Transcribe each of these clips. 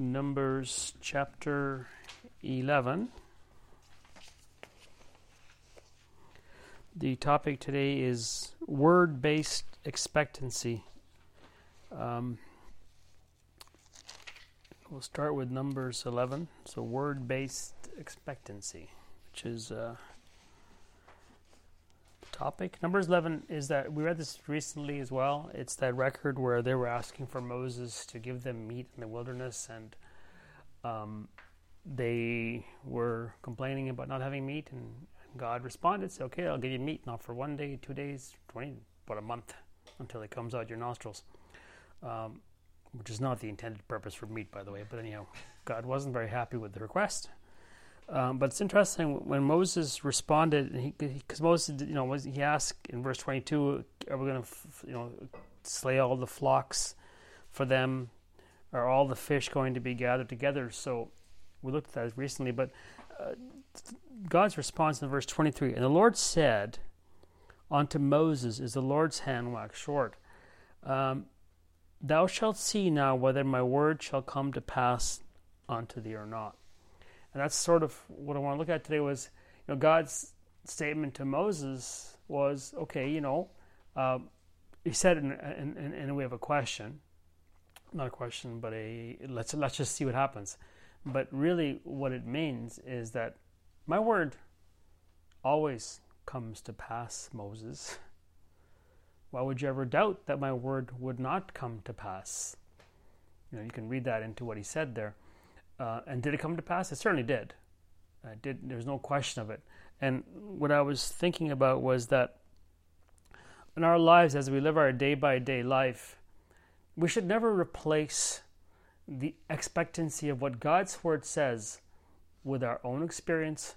Numbers chapter 11. The topic today is word based expectancy. Um, we'll start with Numbers 11. So, word based expectancy, which is uh, topic. Numbers 11 is that we read this recently as well. It's that record where they were asking for Moses to give them meat in the wilderness, and um, they were complaining about not having meat, and God responded, said, Okay, I'll give you meat, not for one day, two days, 20, but a month until it comes out your nostrils. Um, which is not the intended purpose for meat, by the way. But anyhow, God wasn't very happy with the request. Um, but it's interesting when Moses responded, because Moses, you know, was, he asked in verse 22, "Are we going to, you know, slay all the flocks for them? Are all the fish going to be gathered together?" So we looked at that recently, but uh, God's response in verse 23, and the Lord said unto Moses, "Is the Lord's hand waxed short? Um, thou shalt see now whether my word shall come to pass unto thee or not." And that's sort of what I want to look at today was, you know, God's statement to Moses was, okay, you know, uh, he said in, in, in a way of a question, not a question, but a let's let's just see what happens. But really, what it means is that my word always comes to pass, Moses. Why would you ever doubt that my word would not come to pass? You know, you can read that into what he said there. Uh, and did it come to pass? It certainly did. Uh, did. There's no question of it. And what I was thinking about was that in our lives, as we live our day by day life, we should never replace the expectancy of what God's Word says with our own experience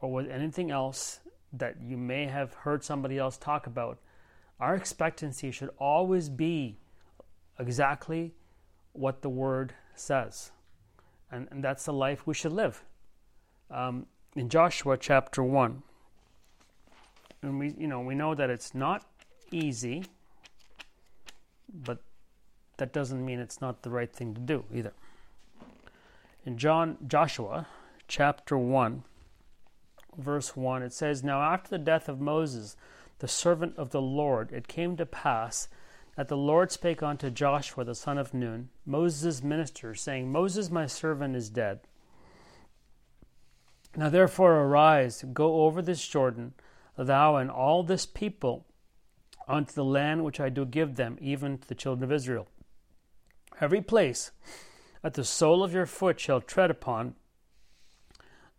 or with anything else that you may have heard somebody else talk about. Our expectancy should always be exactly what the Word says and, and that's the life we should live. Um, in Joshua chapter one, and we you know we know that it's not easy, but that doesn't mean it's not the right thing to do either. In John Joshua chapter one, verse one, it says, "Now after the death of Moses, the servant of the Lord, it came to pass." That the Lord spake unto Joshua the son of Nun, Moses' minister, saying, Moses my servant is dead. Now therefore arise, go over this Jordan, thou and all this people, unto the land which I do give them, even to the children of Israel. Every place that the sole of your foot shall tread upon,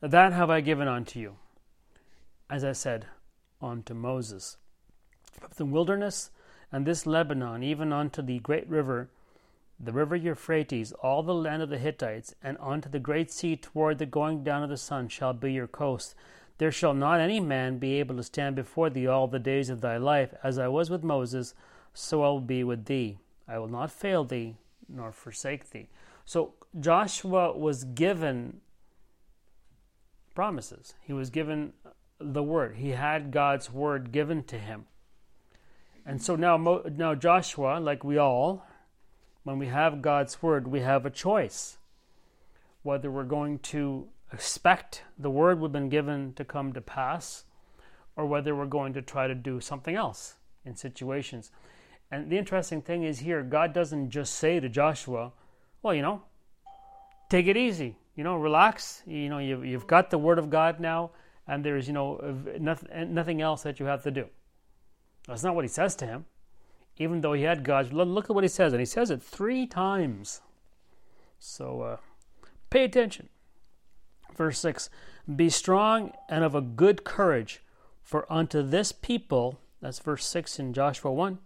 that have I given unto you, as I said unto Moses. But the wilderness and this Lebanon, even unto the great river, the river Euphrates, all the land of the Hittites, and unto the great sea toward the going down of the sun shall be your coast. There shall not any man be able to stand before thee all the days of thy life. As I was with Moses, so I will be with thee. I will not fail thee, nor forsake thee. So Joshua was given promises. He was given the word. He had God's word given to him. And so now, now Joshua, like we all, when we have God's word, we have a choice whether we're going to expect the word we've been given to come to pass or whether we're going to try to do something else in situations. And the interesting thing is here, God doesn't just say to Joshua, well, you know, take it easy, you know, relax, you know, you've, you've got the word of God now, and there's, you know, nothing, nothing else that you have to do. That's not what he says to him. Even though he had God's, look at what he says, and he says it three times. So uh, pay attention. Verse 6 Be strong and of a good courage, for unto this people, that's verse 6 in Joshua 1,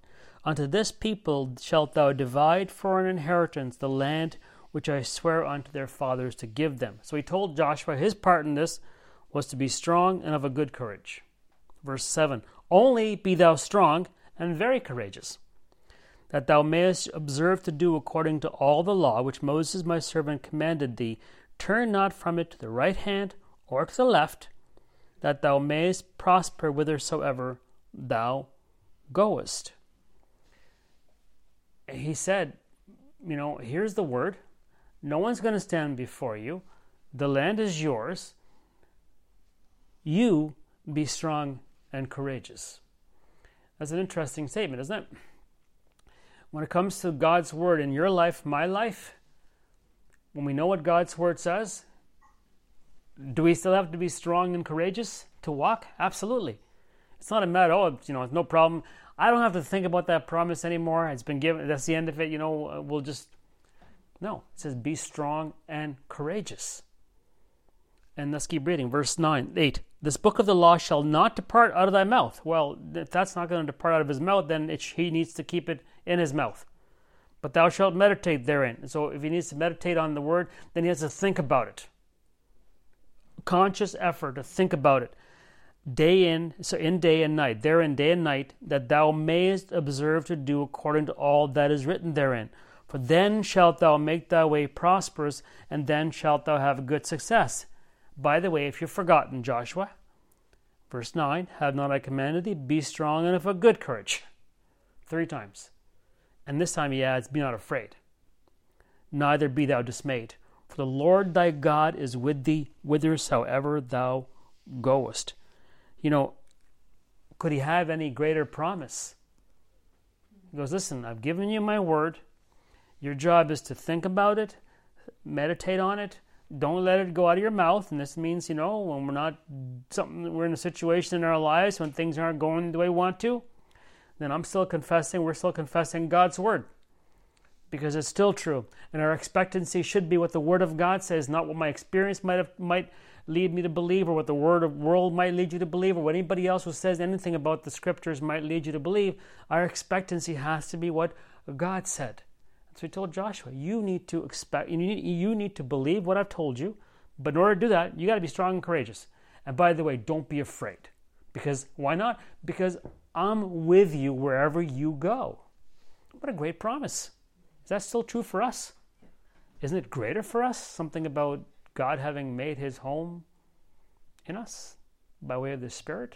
unto this people shalt thou divide for an inheritance the land which I swear unto their fathers to give them. So he told Joshua his part in this was to be strong and of a good courage. Verse 7 only be thou strong and very courageous, that thou mayest observe to do according to all the law which Moses my servant commanded thee. Turn not from it to the right hand or to the left, that thou mayest prosper whithersoever thou goest. He said, You know, here's the word. No one's going to stand before you. The land is yours. You be strong and courageous. That's an interesting statement, isn't it? When it comes to God's word in your life, my life, when we know what God's word says, do we still have to be strong and courageous to walk? Absolutely. It's not a matter, of oh, you know, it's no problem. I don't have to think about that promise anymore. It's been given. That's the end of it. You know, uh, we'll just. No, it says be strong and courageous. And let's keep reading. Verse 9, 8. This book of the law shall not depart out of thy mouth. Well, if that's not going to depart out of his mouth, then it, he needs to keep it in his mouth. But thou shalt meditate therein. So if he needs to meditate on the word, then he has to think about it. Conscious effort to think about it. Day in, so in day and night, therein day and night, that thou mayest observe to do according to all that is written therein. For then shalt thou make thy way prosperous, and then shalt thou have good success. By the way, if you've forgotten, Joshua, verse 9, have not I commanded thee, be strong and of a good courage? Three times. And this time he adds, Be not afraid, neither be thou dismayed, for the Lord thy God is with thee whithersoever thou goest. You know, could he have any greater promise? He goes, Listen, I've given you my word. Your job is to think about it, meditate on it. Don't let it go out of your mouth. And this means, you know, when we're not something, we're in a situation in our lives when things aren't going the way we want to, then I'm still confessing, we're still confessing God's word because it's still true. And our expectancy should be what the word of God says, not what my experience might have, might lead me to believe or what the word of world might lead you to believe or what anybody else who says anything about the scriptures might lead you to believe. Our expectancy has to be what God said. So he told Joshua, you need to expect, you need, you need to believe what I've told you, but in order to do that, you got to be strong and courageous. And by the way, don't be afraid. Because why not? Because I'm with you wherever you go. What a great promise. Is that still true for us? Isn't it greater for us? Something about God having made his home in us by way of the Spirit?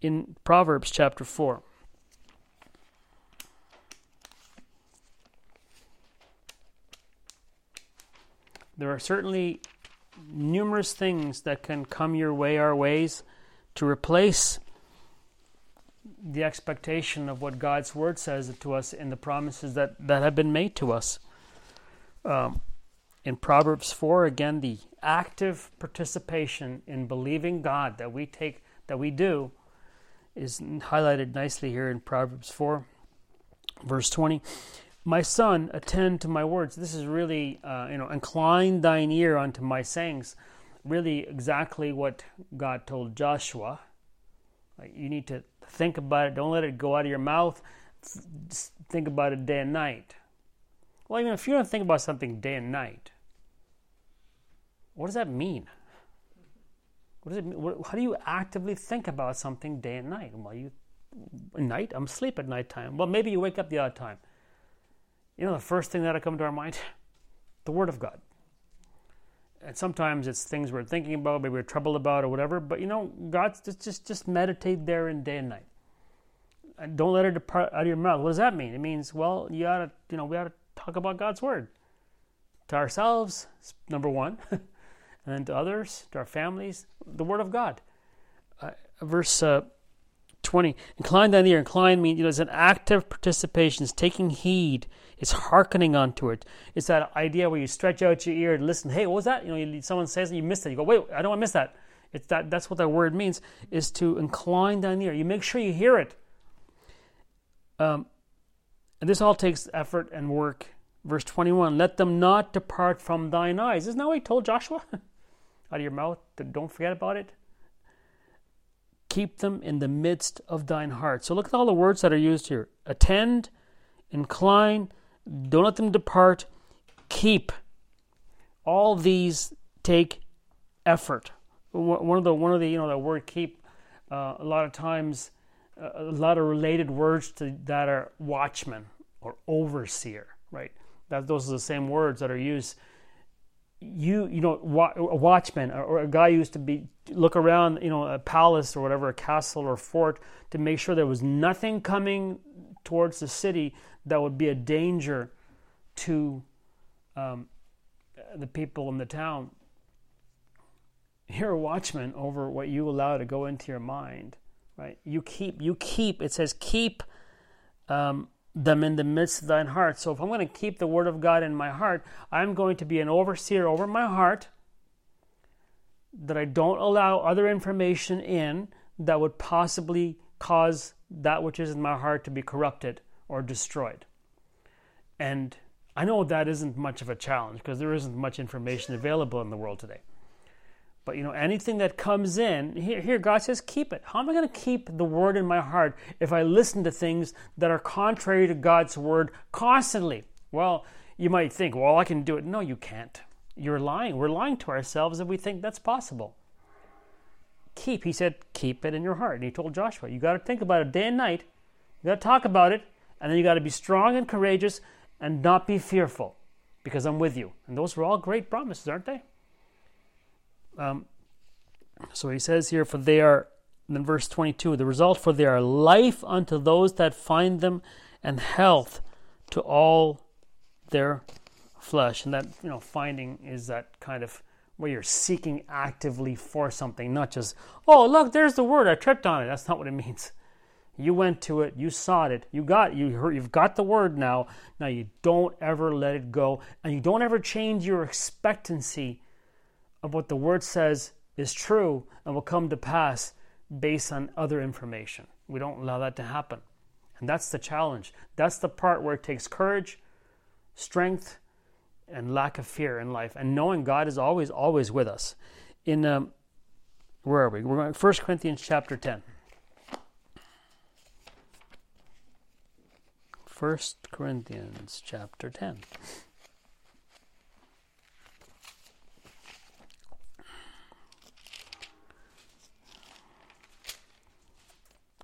In Proverbs chapter 4. There are certainly numerous things that can come your way, our ways, to replace the expectation of what God's word says to us in the promises that, that have been made to us. Um, in Proverbs 4, again, the active participation in believing God that we take, that we do, is highlighted nicely here in Proverbs 4, verse 20. My son, attend to my words. This is really, uh, you know, incline thine ear unto my sayings. Really, exactly what God told Joshua. You need to think about it. Don't let it go out of your mouth. Just think about it day and night. Well, even if you don't think about something day and night, what does that mean? What does it mean? How do you actively think about something day and night? Well, you night I'm asleep at night time. Well, maybe you wake up the odd time. You know, the first thing that'll come to our mind, the Word of God. And sometimes it's things we're thinking about, maybe we're troubled about, or whatever. But you know, God just just just meditate there in day and night. And don't let it depart out of your mouth. What does that mean? It means, well, you gotta, you know, we gotta talk about God's Word to ourselves, number one. and then to others, to our families, the Word of God. Uh, verse uh, 20 Incline thine ear. Incline means, you know, it's an active participation, it's taking heed, it's hearkening unto it. It's that idea where you stretch out your ear and listen. Hey, what was that? You know, you, someone says that you missed it. You go, wait, I don't want to miss that. It's that, that's what that word means, is to incline thine ear. You make sure you hear it. Um, and this all takes effort and work. Verse 21 Let them not depart from thine eyes. Isn't that what he told Joshua? out of your mouth. Don't forget about it. Keep them in the midst of thine heart. So look at all the words that are used here attend, incline, don't let them depart, keep. All these take effort. One of the one of the you know the word keep uh, a lot of times uh, a lot of related words to that are watchman or overseer, right? That those are the same words that are used you you know a watchman or a guy used to be look around you know a palace or whatever a castle or fort to make sure there was nothing coming towards the city that would be a danger to um, the people in the town, you're a watchman over what you allow to go into your mind, right? You keep, you keep. It says keep um, them in the midst of thine heart. So if I'm going to keep the word of God in my heart, I'm going to be an overseer over my heart. That I don't allow other information in that would possibly cause that which is in my heart to be corrupted or destroyed. And I know that isn't much of a challenge because there isn't much information available in the world today. But you know, anything that comes in, here, here God says, keep it. How am I going to keep the word in my heart if I listen to things that are contrary to God's word constantly? Well, you might think, well, I can do it. No, you can't. You're lying. We're lying to ourselves if we think that's possible. Keep, he said, keep it in your heart. And he told Joshua, you got to think about it day and night. You got to talk about it, and then you got to be strong and courageous and not be fearful because I'm with you. And those were all great promises, aren't they? Um, so he says here, for they are, in verse 22, the result, for they are life unto those that find them and health to all their flesh. And that, you know, finding is that kind of where you're seeking actively for something, not just, oh, look, there's the word, I tripped on it. That's not what it means. You went to it, you sought it, you got you heard, you've got the word now. Now you don't ever let it go, and you don't ever change your expectancy of what the word says is true and will come to pass based on other information. We don't allow that to happen. And that's the challenge. That's the part where it takes courage, strength, and lack of fear in life, and knowing God is always, always with us. In um, where are we? We're going 1 Corinthians chapter 10. 1 Corinthians chapter 10.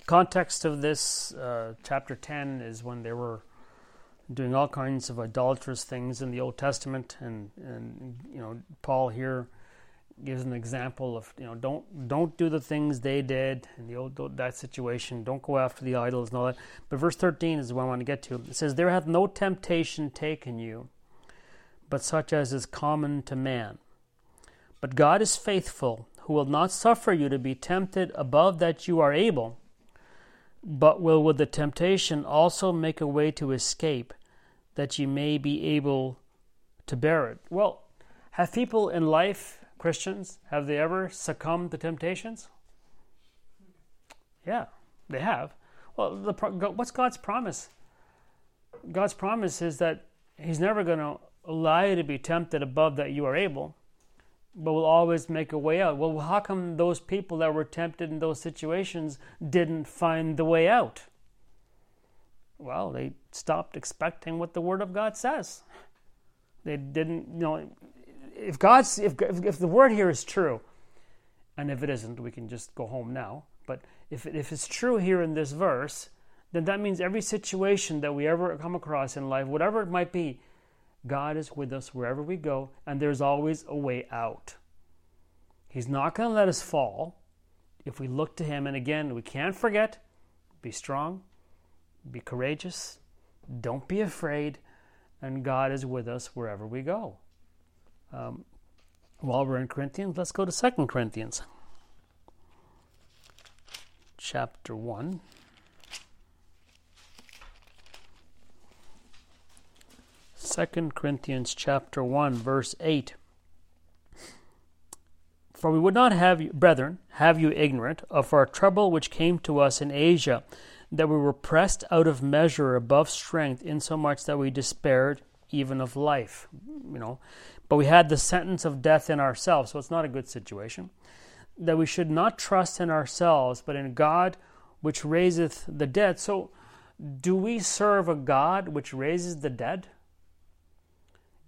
Context of this uh, chapter 10 is when they were doing all kinds of idolatrous things in the Old Testament, and and you know Paul here gives an example of you know don't don't do the things they did in the old that situation. Don't go after the idols and all that. But verse thirteen is what I want to get to. It says, "There hath no temptation taken you, but such as is common to man. But God is faithful, who will not suffer you to be tempted above that you are able." But will with the temptation also make a way to escape, that ye may be able to bear it. Well, have people in life, Christians, have they ever succumbed to temptations? Yeah, they have. Well, the, what's God's promise? God's promise is that He's never going to allow you to be tempted above that you are able but we'll always make a way out. Well, how come those people that were tempted in those situations didn't find the way out? Well, they stopped expecting what the Word of God says. They didn't, you know, if God's, if, if the Word here is true, and if it isn't, we can just go home now. But if, if it's true here in this verse, then that means every situation that we ever come across in life, whatever it might be, God is with us wherever we go, and there's always a way out. He's not going to let us fall if we look to Him. And again, we can't forget be strong, be courageous, don't be afraid, and God is with us wherever we go. Um, while we're in Corinthians, let's go to Second Corinthians chapter 1. 2 Corinthians chapter 1 verse 8 For we would not have you, brethren, have you ignorant of our trouble which came to us in Asia, that we were pressed out of measure above strength, insomuch that we despaired even of life. You know, but we had the sentence of death in ourselves, so it's not a good situation. That we should not trust in ourselves, but in God which raiseth the dead. So, do we serve a God which raises the dead?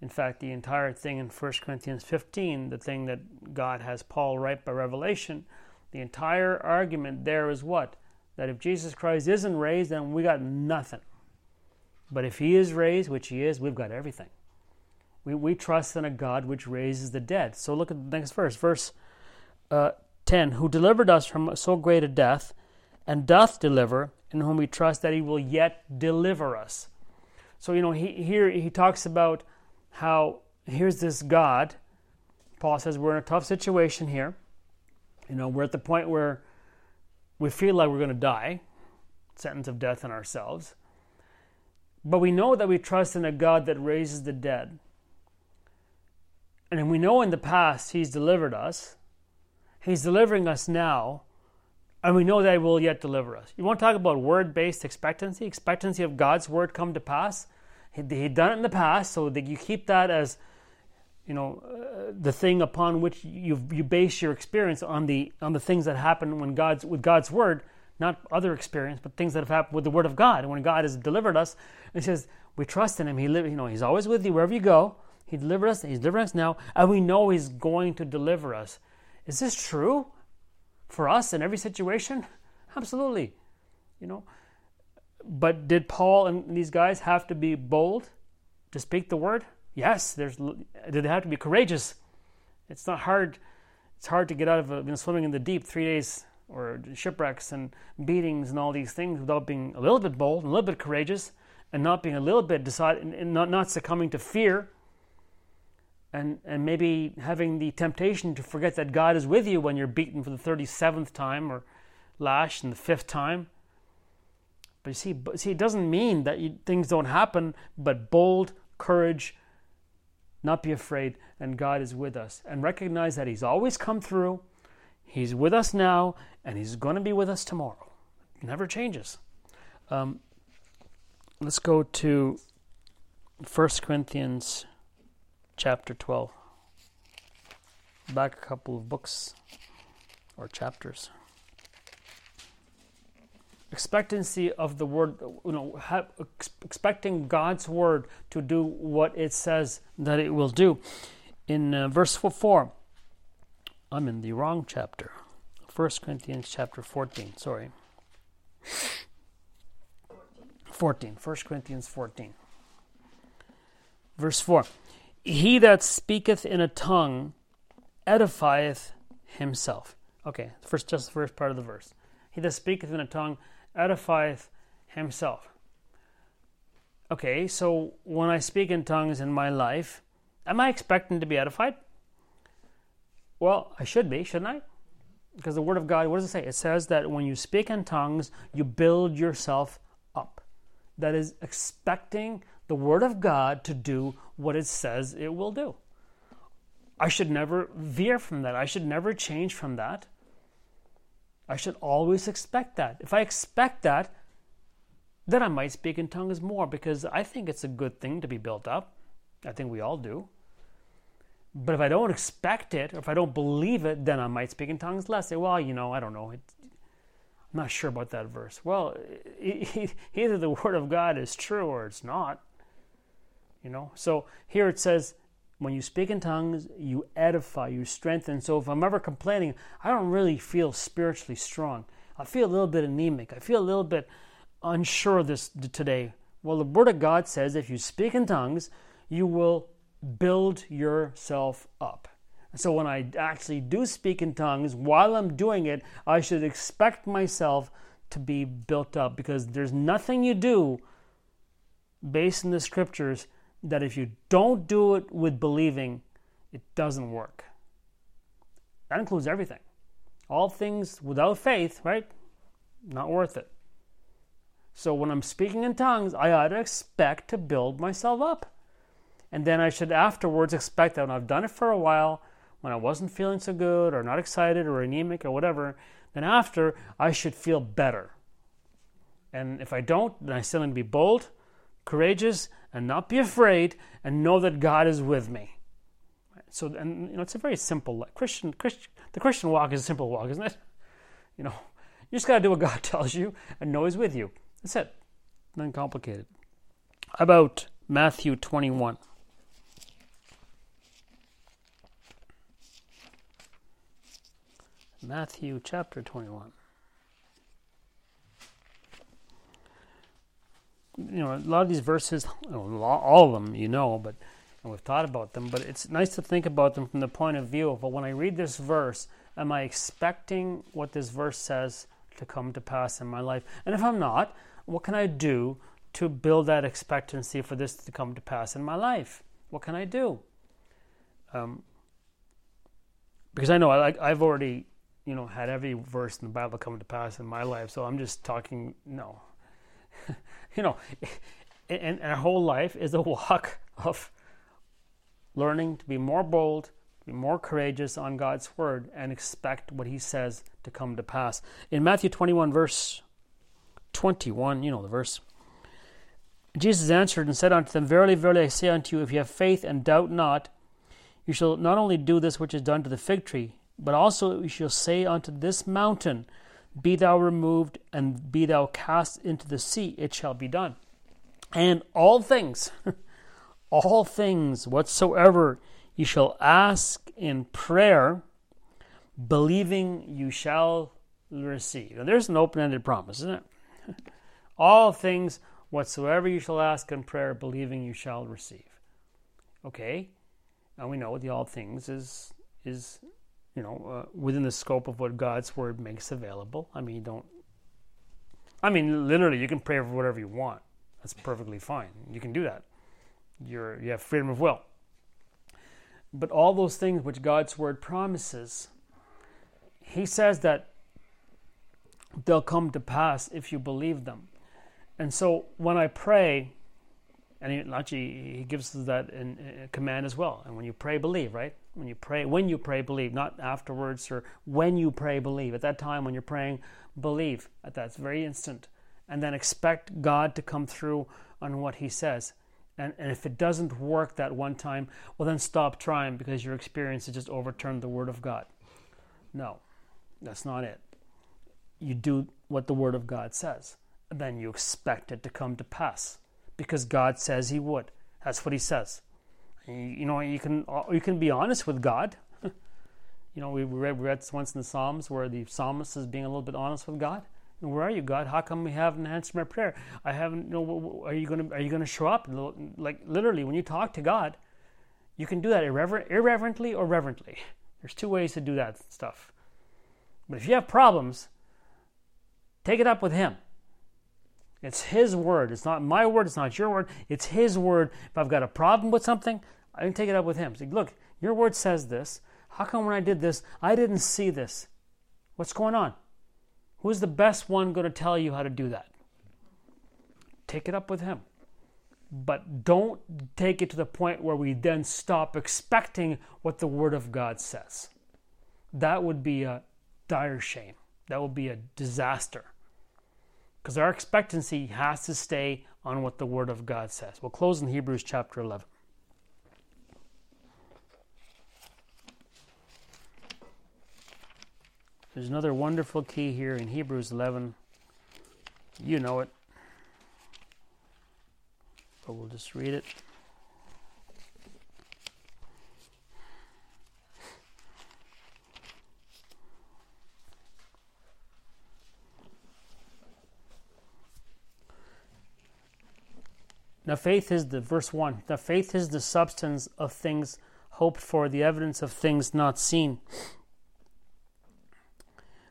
In fact, the entire thing in 1 Corinthians 15, the thing that God has Paul write by revelation, the entire argument there is what? That if Jesus Christ isn't raised, then we got nothing. But if he is raised, which he is, we've got everything. We, we trust in a God which raises the dead. So look at the next verse, verse uh, 10 Who delivered us from so great a death, and doth deliver, in whom we trust that he will yet deliver us. So, you know, he, here he talks about how here's this God. Paul says we're in a tough situation here. You know, we're at the point where we feel like we're going to die, sentence of death on ourselves. But we know that we trust in a God that raises the dead. And we know in the past He's delivered us. He's delivering us now. And we know that He will yet deliver us. You want to talk about word based expectancy? Expectancy of God's word come to pass? He, he done it in the past, so that you keep that as you know uh, the thing upon which you you base your experience on the on the things that happen when God's with God's word, not other experience, but things that have happened with the word of God. And when God has delivered us, He says we trust in Him. He live, you know He's always with you wherever you go. He delivered us. He's delivering us now, and we know He's going to deliver us. Is this true for us in every situation? Absolutely. You know, but did Paul and these guys have to be bold to speak the word? Yes. There's. Did they have to be courageous? It's not hard. It's hard to get out of you know, swimming in the deep three days or shipwrecks and beatings and all these things without being a little bit bold and a little bit courageous and not being a little bit decided and not, not succumbing to fear and, and maybe having the temptation to forget that God is with you when you're beaten for the 37th time or lashed in the fifth time. But see, see, it doesn't mean that you, things don't happen, but bold courage, not be afraid, and God is with us. And recognize that He's always come through, He's with us now, and He's going to be with us tomorrow. It never changes. Um, let's go to 1 Corinthians chapter 12. Back a couple of books or chapters expectancy of the word, you know, expecting God's word to do what it says that it will do. In uh, verse 4, I'm in the wrong chapter. 1 Corinthians chapter 14, sorry. 14, 1 Corinthians 14. Verse 4 He that speaketh in a tongue edifieth himself. Okay, first just the first part of the verse. He that speaketh in a tongue edifieth himself. Okay, so when I speak in tongues in my life, am I expecting to be edified? Well, I should be, shouldn't I? Because the Word of God, what does it say? It says that when you speak in tongues, you build yourself up. That is expecting the Word of God to do what it says it will do. I should never veer from that. I should never change from that. I should always expect that. If I expect that, then I might speak in tongues more because I think it's a good thing to be built up. I think we all do. But if I don't expect it, or if I don't believe it, then I might speak in tongues less. Say, well, you know, I don't know. I'm not sure about that verse. Well, either the word of God is true or it's not. You know, so here it says, when you speak in tongues, you edify, you strengthen. So if I'm ever complaining, I don't really feel spiritually strong. I feel a little bit anemic. I feel a little bit unsure this today. Well, the Word of God says if you speak in tongues, you will build yourself up. So when I actually do speak in tongues, while I'm doing it, I should expect myself to be built up because there's nothing you do based in the scriptures that if you don't do it with believing, it doesn't work. That includes everything. All things without faith, right? Not worth it. So when I'm speaking in tongues, I ought to expect to build myself up. And then I should afterwards expect that when I've done it for a while, when I wasn't feeling so good or not excited or anemic or whatever, then after I should feel better. And if I don't, then I still need to be bold, courageous, and not be afraid and know that God is with me. So, and you know, it's a very simple Christian. Christian, the Christian walk is a simple walk, isn't it? You know, you just got to do what God tells you and know He's with you. That's it. Nothing complicated. About Matthew twenty-one? Matthew chapter 21. You know, a lot of these verses, all of them, you know, but and we've thought about them, but it's nice to think about them from the point of view of, well, when I read this verse, am I expecting what this verse says to come to pass in my life? And if I'm not, what can I do to build that expectancy for this to come to pass in my life? What can I do? Um, because I know I, I've already, you know, had every verse in the Bible come to pass in my life. So I'm just talking, no. you know, and, our whole life is a walk of learning to be more bold, be more courageous on God's word, and expect what He says to come to pass. In Matthew 21, verse 21, you know the verse. Jesus answered and said unto them, Verily, verily, I say unto you, if you have faith and doubt not, you shall not only do this which is done to the fig tree, but also you shall say unto this mountain, Be thou removed, and be thou cast into the sea, it shall be done. And all things, all things whatsoever you shall ask in prayer, believing you shall receive. Now, there's an open ended promise, isn't it? all things whatsoever you shall ask in prayer, believing you shall receive. Okay? And we know the all things is is you know uh, within the scope of what God's word makes available. I mean, you don't. I mean, literally, you can pray for whatever you want. That's perfectly fine. You can do that. You're you have freedom of will. But all those things which God's word promises, He says that they'll come to pass if you believe them. And so when I pray, and he, actually he gives us that in, in command as well. And when you pray, believe, right? When you pray, when you pray, believe, not afterwards or when you pray, believe. At that time, when you're praying, believe at that very instant, and then expect God to come through on what He says. And, and if it doesn't work that one time, well, then stop trying because your experience has just overturned the Word of God. No, that's not it. You do what the Word of God says, and then you expect it to come to pass because God says He would. That's what He says. You know, you can uh, you can be honest with God. you know, we read, we read once in the Psalms where the psalmist is being a little bit honest with God. Where are you, God? How come we haven't answered my prayer? I haven't. You know, are you gonna are you gonna show up? Like literally, when you talk to God, you can do that irrever- irreverently or reverently. There's two ways to do that stuff. But if you have problems, take it up with Him. It's His word. It's not my word. It's not your word. It's His word. If I've got a problem with something, I can take it up with Him. Say, look, your word says this. How come when I did this, I didn't see this? What's going on? Who's the best one going to tell you how to do that? Take it up with him. But don't take it to the point where we then stop expecting what the Word of God says. That would be a dire shame. That would be a disaster. Because our expectancy has to stay on what the Word of God says. We'll close in Hebrews chapter 11. There's another wonderful key here in Hebrews 11. You know it. But we'll just read it. Now, faith is the, verse 1, now faith is the substance of things hoped for, the evidence of things not seen.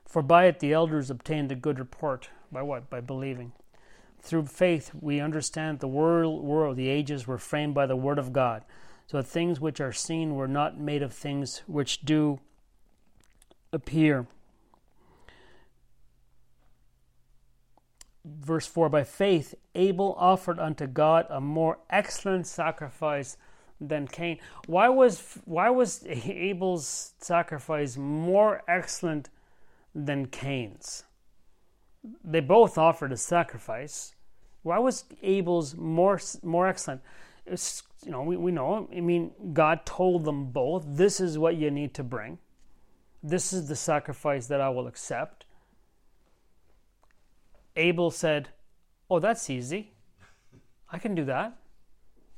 For by it the elders obtained a good report. By what? By believing. Through faith we understand the world, world, the ages were framed by the word of God, so things which are seen were not made of things which do appear. Verse 4 By faith Abel offered unto God a more excellent sacrifice than Cain. Why was why was Abel's sacrifice more excellent than Cain's. They both offered a sacrifice. Why was Abel's more more excellent? It's, you know, we, we know. I mean, God told them both, "This is what you need to bring. This is the sacrifice that I will accept." Abel said, "Oh, that's easy. I can do that."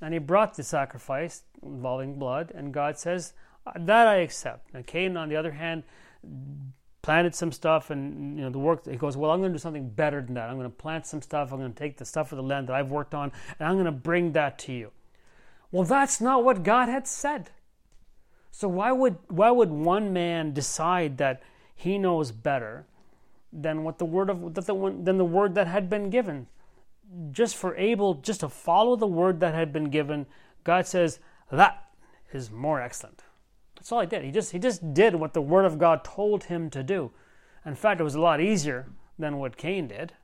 And he brought the sacrifice involving blood, and God says, "That I accept." And Cain, on the other hand, planted some stuff and you know the work he goes well i'm going to do something better than that i'm going to plant some stuff i'm going to take the stuff of the land that i've worked on and i'm going to bring that to you well that's not what god had said so why would why would one man decide that he knows better than what the word of that the than the word that had been given just for abel just to follow the word that had been given god says That is more excellent. That's all he did. He just he just did what the word of God told him to do. In fact, it was a lot easier than what Cain did.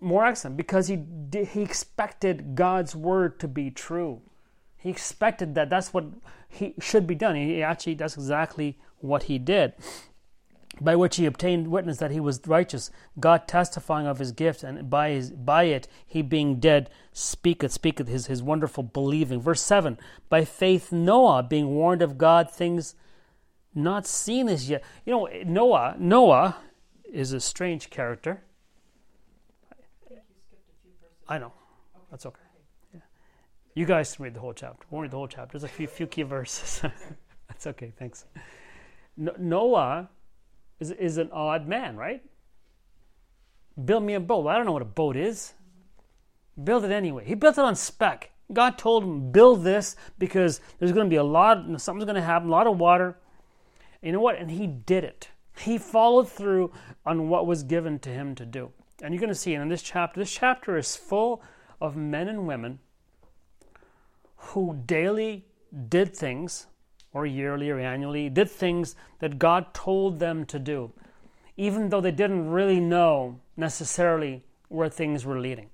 More excellent because he he expected God's word to be true. He expected that that's what he should be done. He actually that's exactly what he did by which he obtained witness that he was righteous, God testifying of his gift, and by his by it he being dead speaketh, speaketh his, his wonderful believing. Verse seven, by faith Noah, being warned of God things not seen as yet. You know, Noah, Noah is a strange character. I know. That's okay. You guys can read the whole chapter. Won't read the whole chapter. There's a few few key verses. That's okay, thanks. Noah is, is an odd man, right? Build me a boat. I don't know what a boat is. Build it anyway. He built it on spec. God told him, build this because there's going to be a lot, something's going to happen, a lot of water. You know what? And he did it. He followed through on what was given to him to do. And you're going to see in this chapter, this chapter is full of men and women who daily did things or yearly or annually, did things that God told them to do, even though they didn't really know necessarily where things were leading.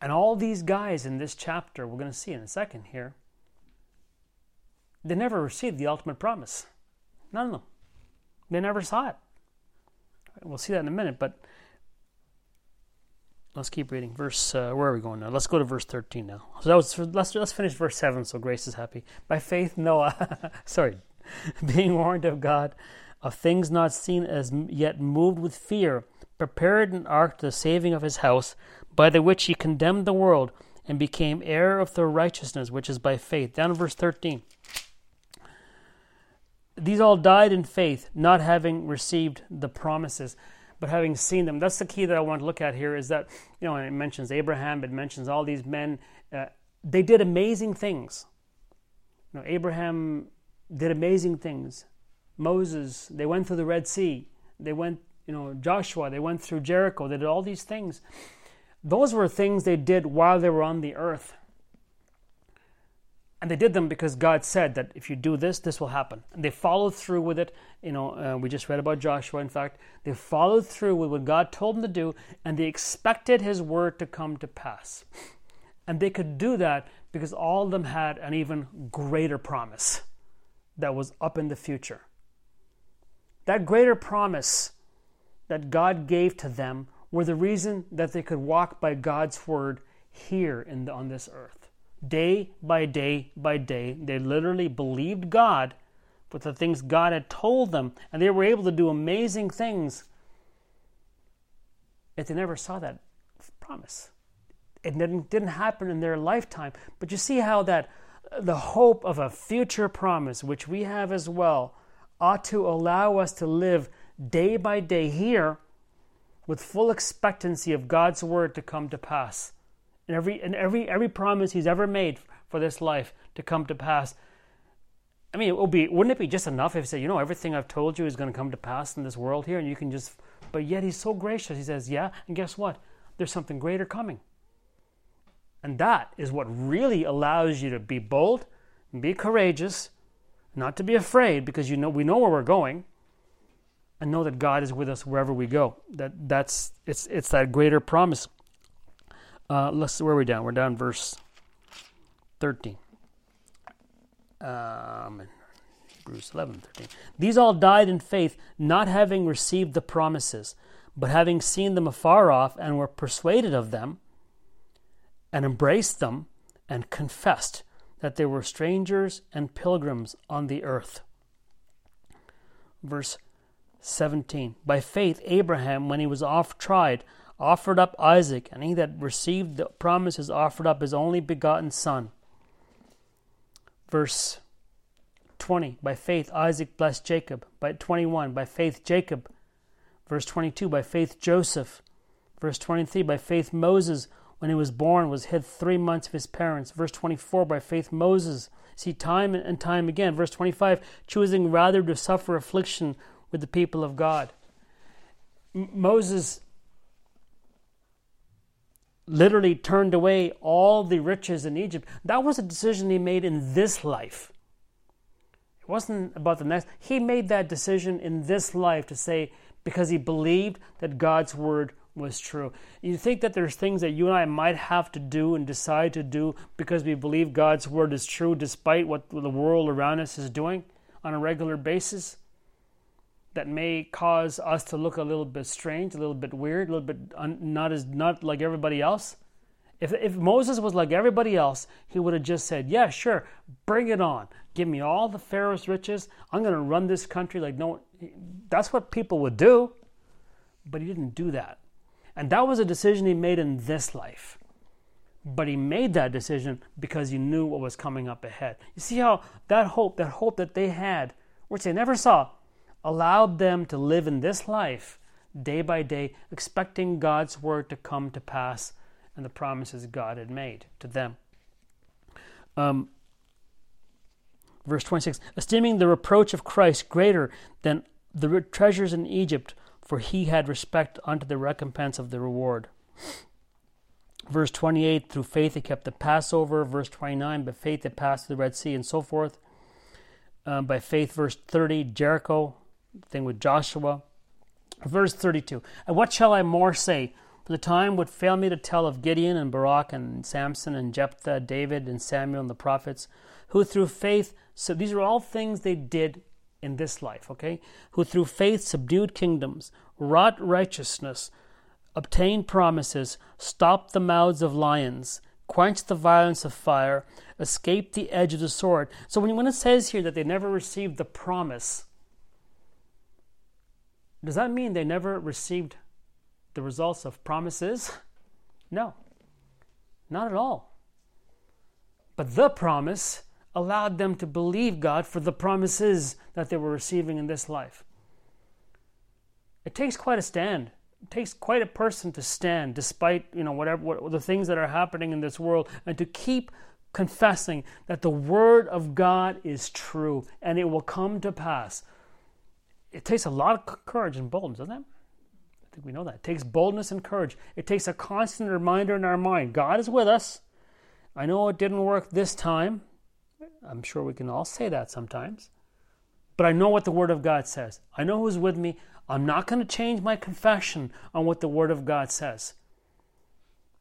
And all these guys in this chapter, we're going to see in a second here, they never received the ultimate promise. None of them. They never saw it. We'll see that in a minute, but let's keep reading. Verse, uh, where are we going now? Let's go to verse 13 now. So that was, let's, let's finish verse 7 so Grace is happy. By faith, Noah, sorry, being warned of God of things not seen as yet moved with fear, prepared an ark to the saving of his house, by the which he condemned the world and became heir of the righteousness which is by faith. Down in verse 13. These all died in faith, not having received the promises but having seen them. That's the key that I want to look at here is that, you know, and it mentions Abraham, it mentions all these men. Uh, they did amazing things. You know, Abraham did amazing things. Moses, they went through the Red Sea. They went, you know, Joshua, they went through Jericho. They did all these things. Those were things they did while they were on the earth. And they did them because God said that if you do this, this will happen. And they followed through with it. You know, uh, we just read about Joshua, in fact. They followed through with what God told them to do, and they expected His word to come to pass. And they could do that because all of them had an even greater promise that was up in the future. That greater promise that God gave to them were the reason that they could walk by God's word here in the, on this earth day by day by day. They literally believed God with the things God had told them, and they were able to do amazing things. Yet they never saw that promise. It didn't, didn't happen in their lifetime. But you see how that the hope of a future promise, which we have as well, ought to allow us to live day by day here with full expectancy of God's word to come to pass and every and every every promise he's ever made for this life to come to pass. I mean, it will be wouldn't it be just enough if he said, you know, everything I've told you is going to come to pass in this world here, and you can just. But yet he's so gracious. He says, yeah, and guess what? There's something greater coming. And that is what really allows you to be bold, and be courageous, not to be afraid, because you know we know where we're going, and know that God is with us wherever we go. That that's it's it's that greater promise. Uh, let's where are we down? We're down verse thirteen. Um, Hebrews 11, 13. These all died in faith, not having received the promises, but having seen them afar off, and were persuaded of them, and embraced them, and confessed that they were strangers and pilgrims on the earth. Verse 17. By faith, Abraham, when he was oft tried, offered up Isaac, and he that received the promises offered up his only begotten son. Verse 20 By faith Isaac blessed Jacob. By 21 By faith Jacob. Verse 22 By faith Joseph. Verse 23 By faith Moses, when he was born, was hid three months of his parents. Verse 24 By faith Moses. See, time and time again. Verse 25 Choosing rather to suffer affliction with the people of God. M- Moses literally turned away all the riches in Egypt. That was a decision he made in this life. It wasn't about the next. He made that decision in this life to say, because he believed that God's word was true. You think that there's things that you and I might have to do and decide to do because we believe God's word is true despite what the world around us is doing on a regular basis? That may cause us to look a little bit strange, a little bit weird, a little bit un- not as not like everybody else. If, if Moses was like everybody else, he would have just said, Yeah, sure, bring it on. Give me all the Pharaoh's riches. I'm going to run this country like no. That's what people would do. But he didn't do that. And that was a decision he made in this life. But he made that decision because he knew what was coming up ahead. You see how that hope, that hope that they had, which they never saw, allowed them to live in this life day by day, expecting God's word to come to pass and the promises God had made to them. Um, verse 26 esteeming the reproach of Christ greater than the treasures in Egypt for he had respect unto the recompense of the reward. Verse 28, through faith he kept the Passover. Verse 29, by faith they passed the Red Sea, and so forth. Um, by faith, verse 30, Jericho, thing with Joshua. Verse 32, and what shall I more say? For the time would fail me to tell of Gideon and Barak and Samson and Jephthah, David and Samuel and the prophets, who through faith, so these are all things they did in this life, okay? Who through faith subdued kingdoms, wrought righteousness, obtained promises, stopped the mouths of lions, quenched the violence of fire, escaped the edge of the sword. So when, when it says here that they never received the promise, does that mean they never received the results of promises? No, not at all. But the promise allowed them to believe God for the promises that they were receiving in this life. It takes quite a stand. It takes quite a person to stand despite, you know, whatever what, the things that are happening in this world and to keep confessing that the word of God is true and it will come to pass. It takes a lot of courage and boldness, doesn't it? I think we know that. It takes boldness and courage. It takes a constant reminder in our mind God is with us. I know it didn't work this time. I'm sure we can all say that sometimes. But I know what the Word of God says. I know who's with me. I'm not going to change my confession on what the Word of God says.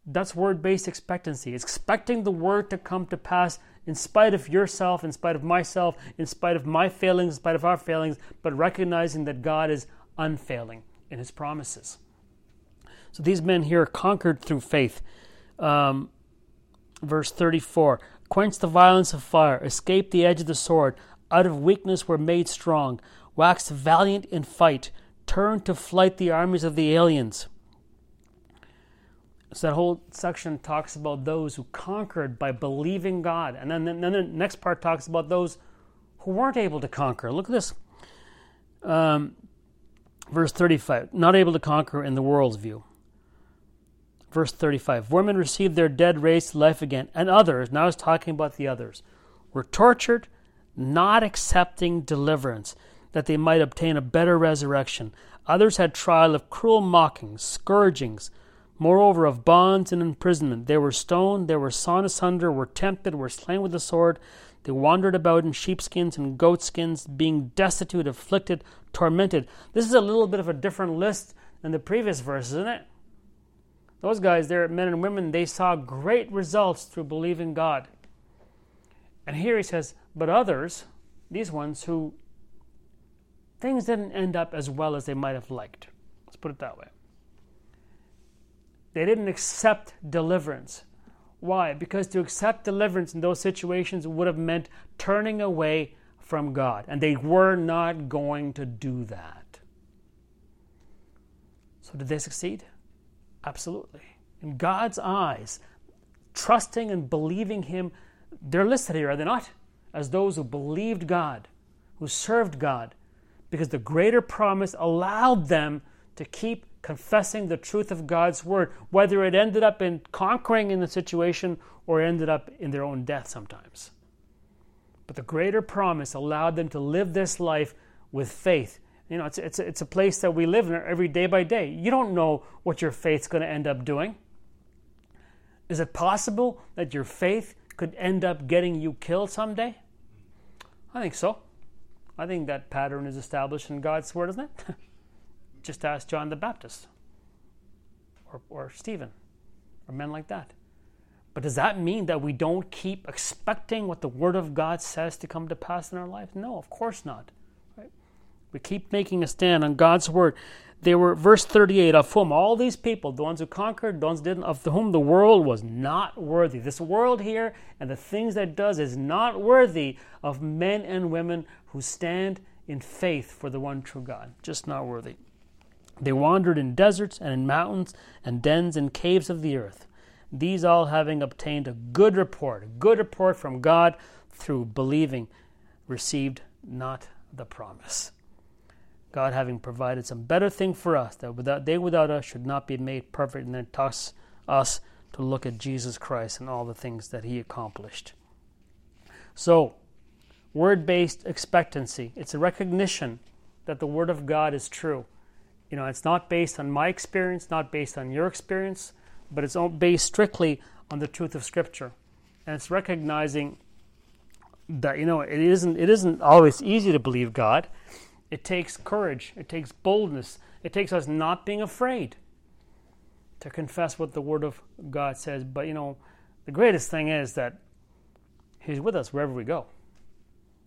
That's word based expectancy. Expecting the Word to come to pass in spite of yourself, in spite of myself, in spite of my failings, in spite of our failings, but recognizing that God is unfailing in His promises. So these men here conquered through faith. Um, verse 34 quenched the violence of fire, escaped the edge of the sword, out of weakness were made strong, waxed valiant in fight, turned to flight the armies of the aliens. So that whole section talks about those who conquered by believing God. And then, then the next part talks about those who weren't able to conquer. Look at this. Um, verse 35 not able to conquer in the world's view. Verse 35 Women received their dead raised to life again, and others, now he's talking about the others, were tortured, not accepting deliverance, that they might obtain a better resurrection. Others had trial of cruel mockings, scourgings, moreover of bonds and imprisonment. They were stoned, they were sawn asunder, were tempted, were slain with the sword. They wandered about in sheepskins and goatskins, being destitute, afflicted, tormented. This is a little bit of a different list than the previous verse, isn't it? Those guys, they're men and women, they saw great results through believing God. And here he says, but others, these ones who things didn't end up as well as they might have liked. Let's put it that way. They didn't accept deliverance. Why? Because to accept deliverance in those situations would have meant turning away from God. And they were not going to do that. So, did they succeed? Absolutely. In God's eyes, trusting and believing Him, they're listed here, are they not? As those who believed God, who served God, because the greater promise allowed them to keep confessing the truth of God's word, whether it ended up in conquering in the situation or ended up in their own death sometimes. But the greater promise allowed them to live this life with faith you know, it's, it's, it's a place that we live in every day by day. You don't know what your faith's going to end up doing. Is it possible that your faith could end up getting you killed someday? I think so. I think that pattern is established in God's Word, isn't it? Just ask John the Baptist or, or Stephen or men like that. But does that mean that we don't keep expecting what the Word of God says to come to pass in our life? No, of course not. We keep making a stand on God's Word. They were, verse 38, of whom all these people, the ones who conquered, the ones didn't, of whom the world was not worthy. This world here and the things that it does is not worthy of men and women who stand in faith for the one true God. Just not worthy. They wandered in deserts and in mountains and dens and caves of the earth. These all having obtained a good report, a good report from God through believing, received not the promise. God having provided some better thing for us, that without they without us should not be made perfect, and then toss us to look at Jesus Christ and all the things that He accomplished. So, word based expectancy. It's a recognition that the Word of God is true. You know, it's not based on my experience, not based on your experience, but it's based strictly on the truth of Scripture. And it's recognizing that, you know, it isn't, it isn't always easy to believe God. It takes courage, it takes boldness, it takes us not being afraid to confess what the Word of God says. But, you know, the greatest thing is that He's with us wherever we go.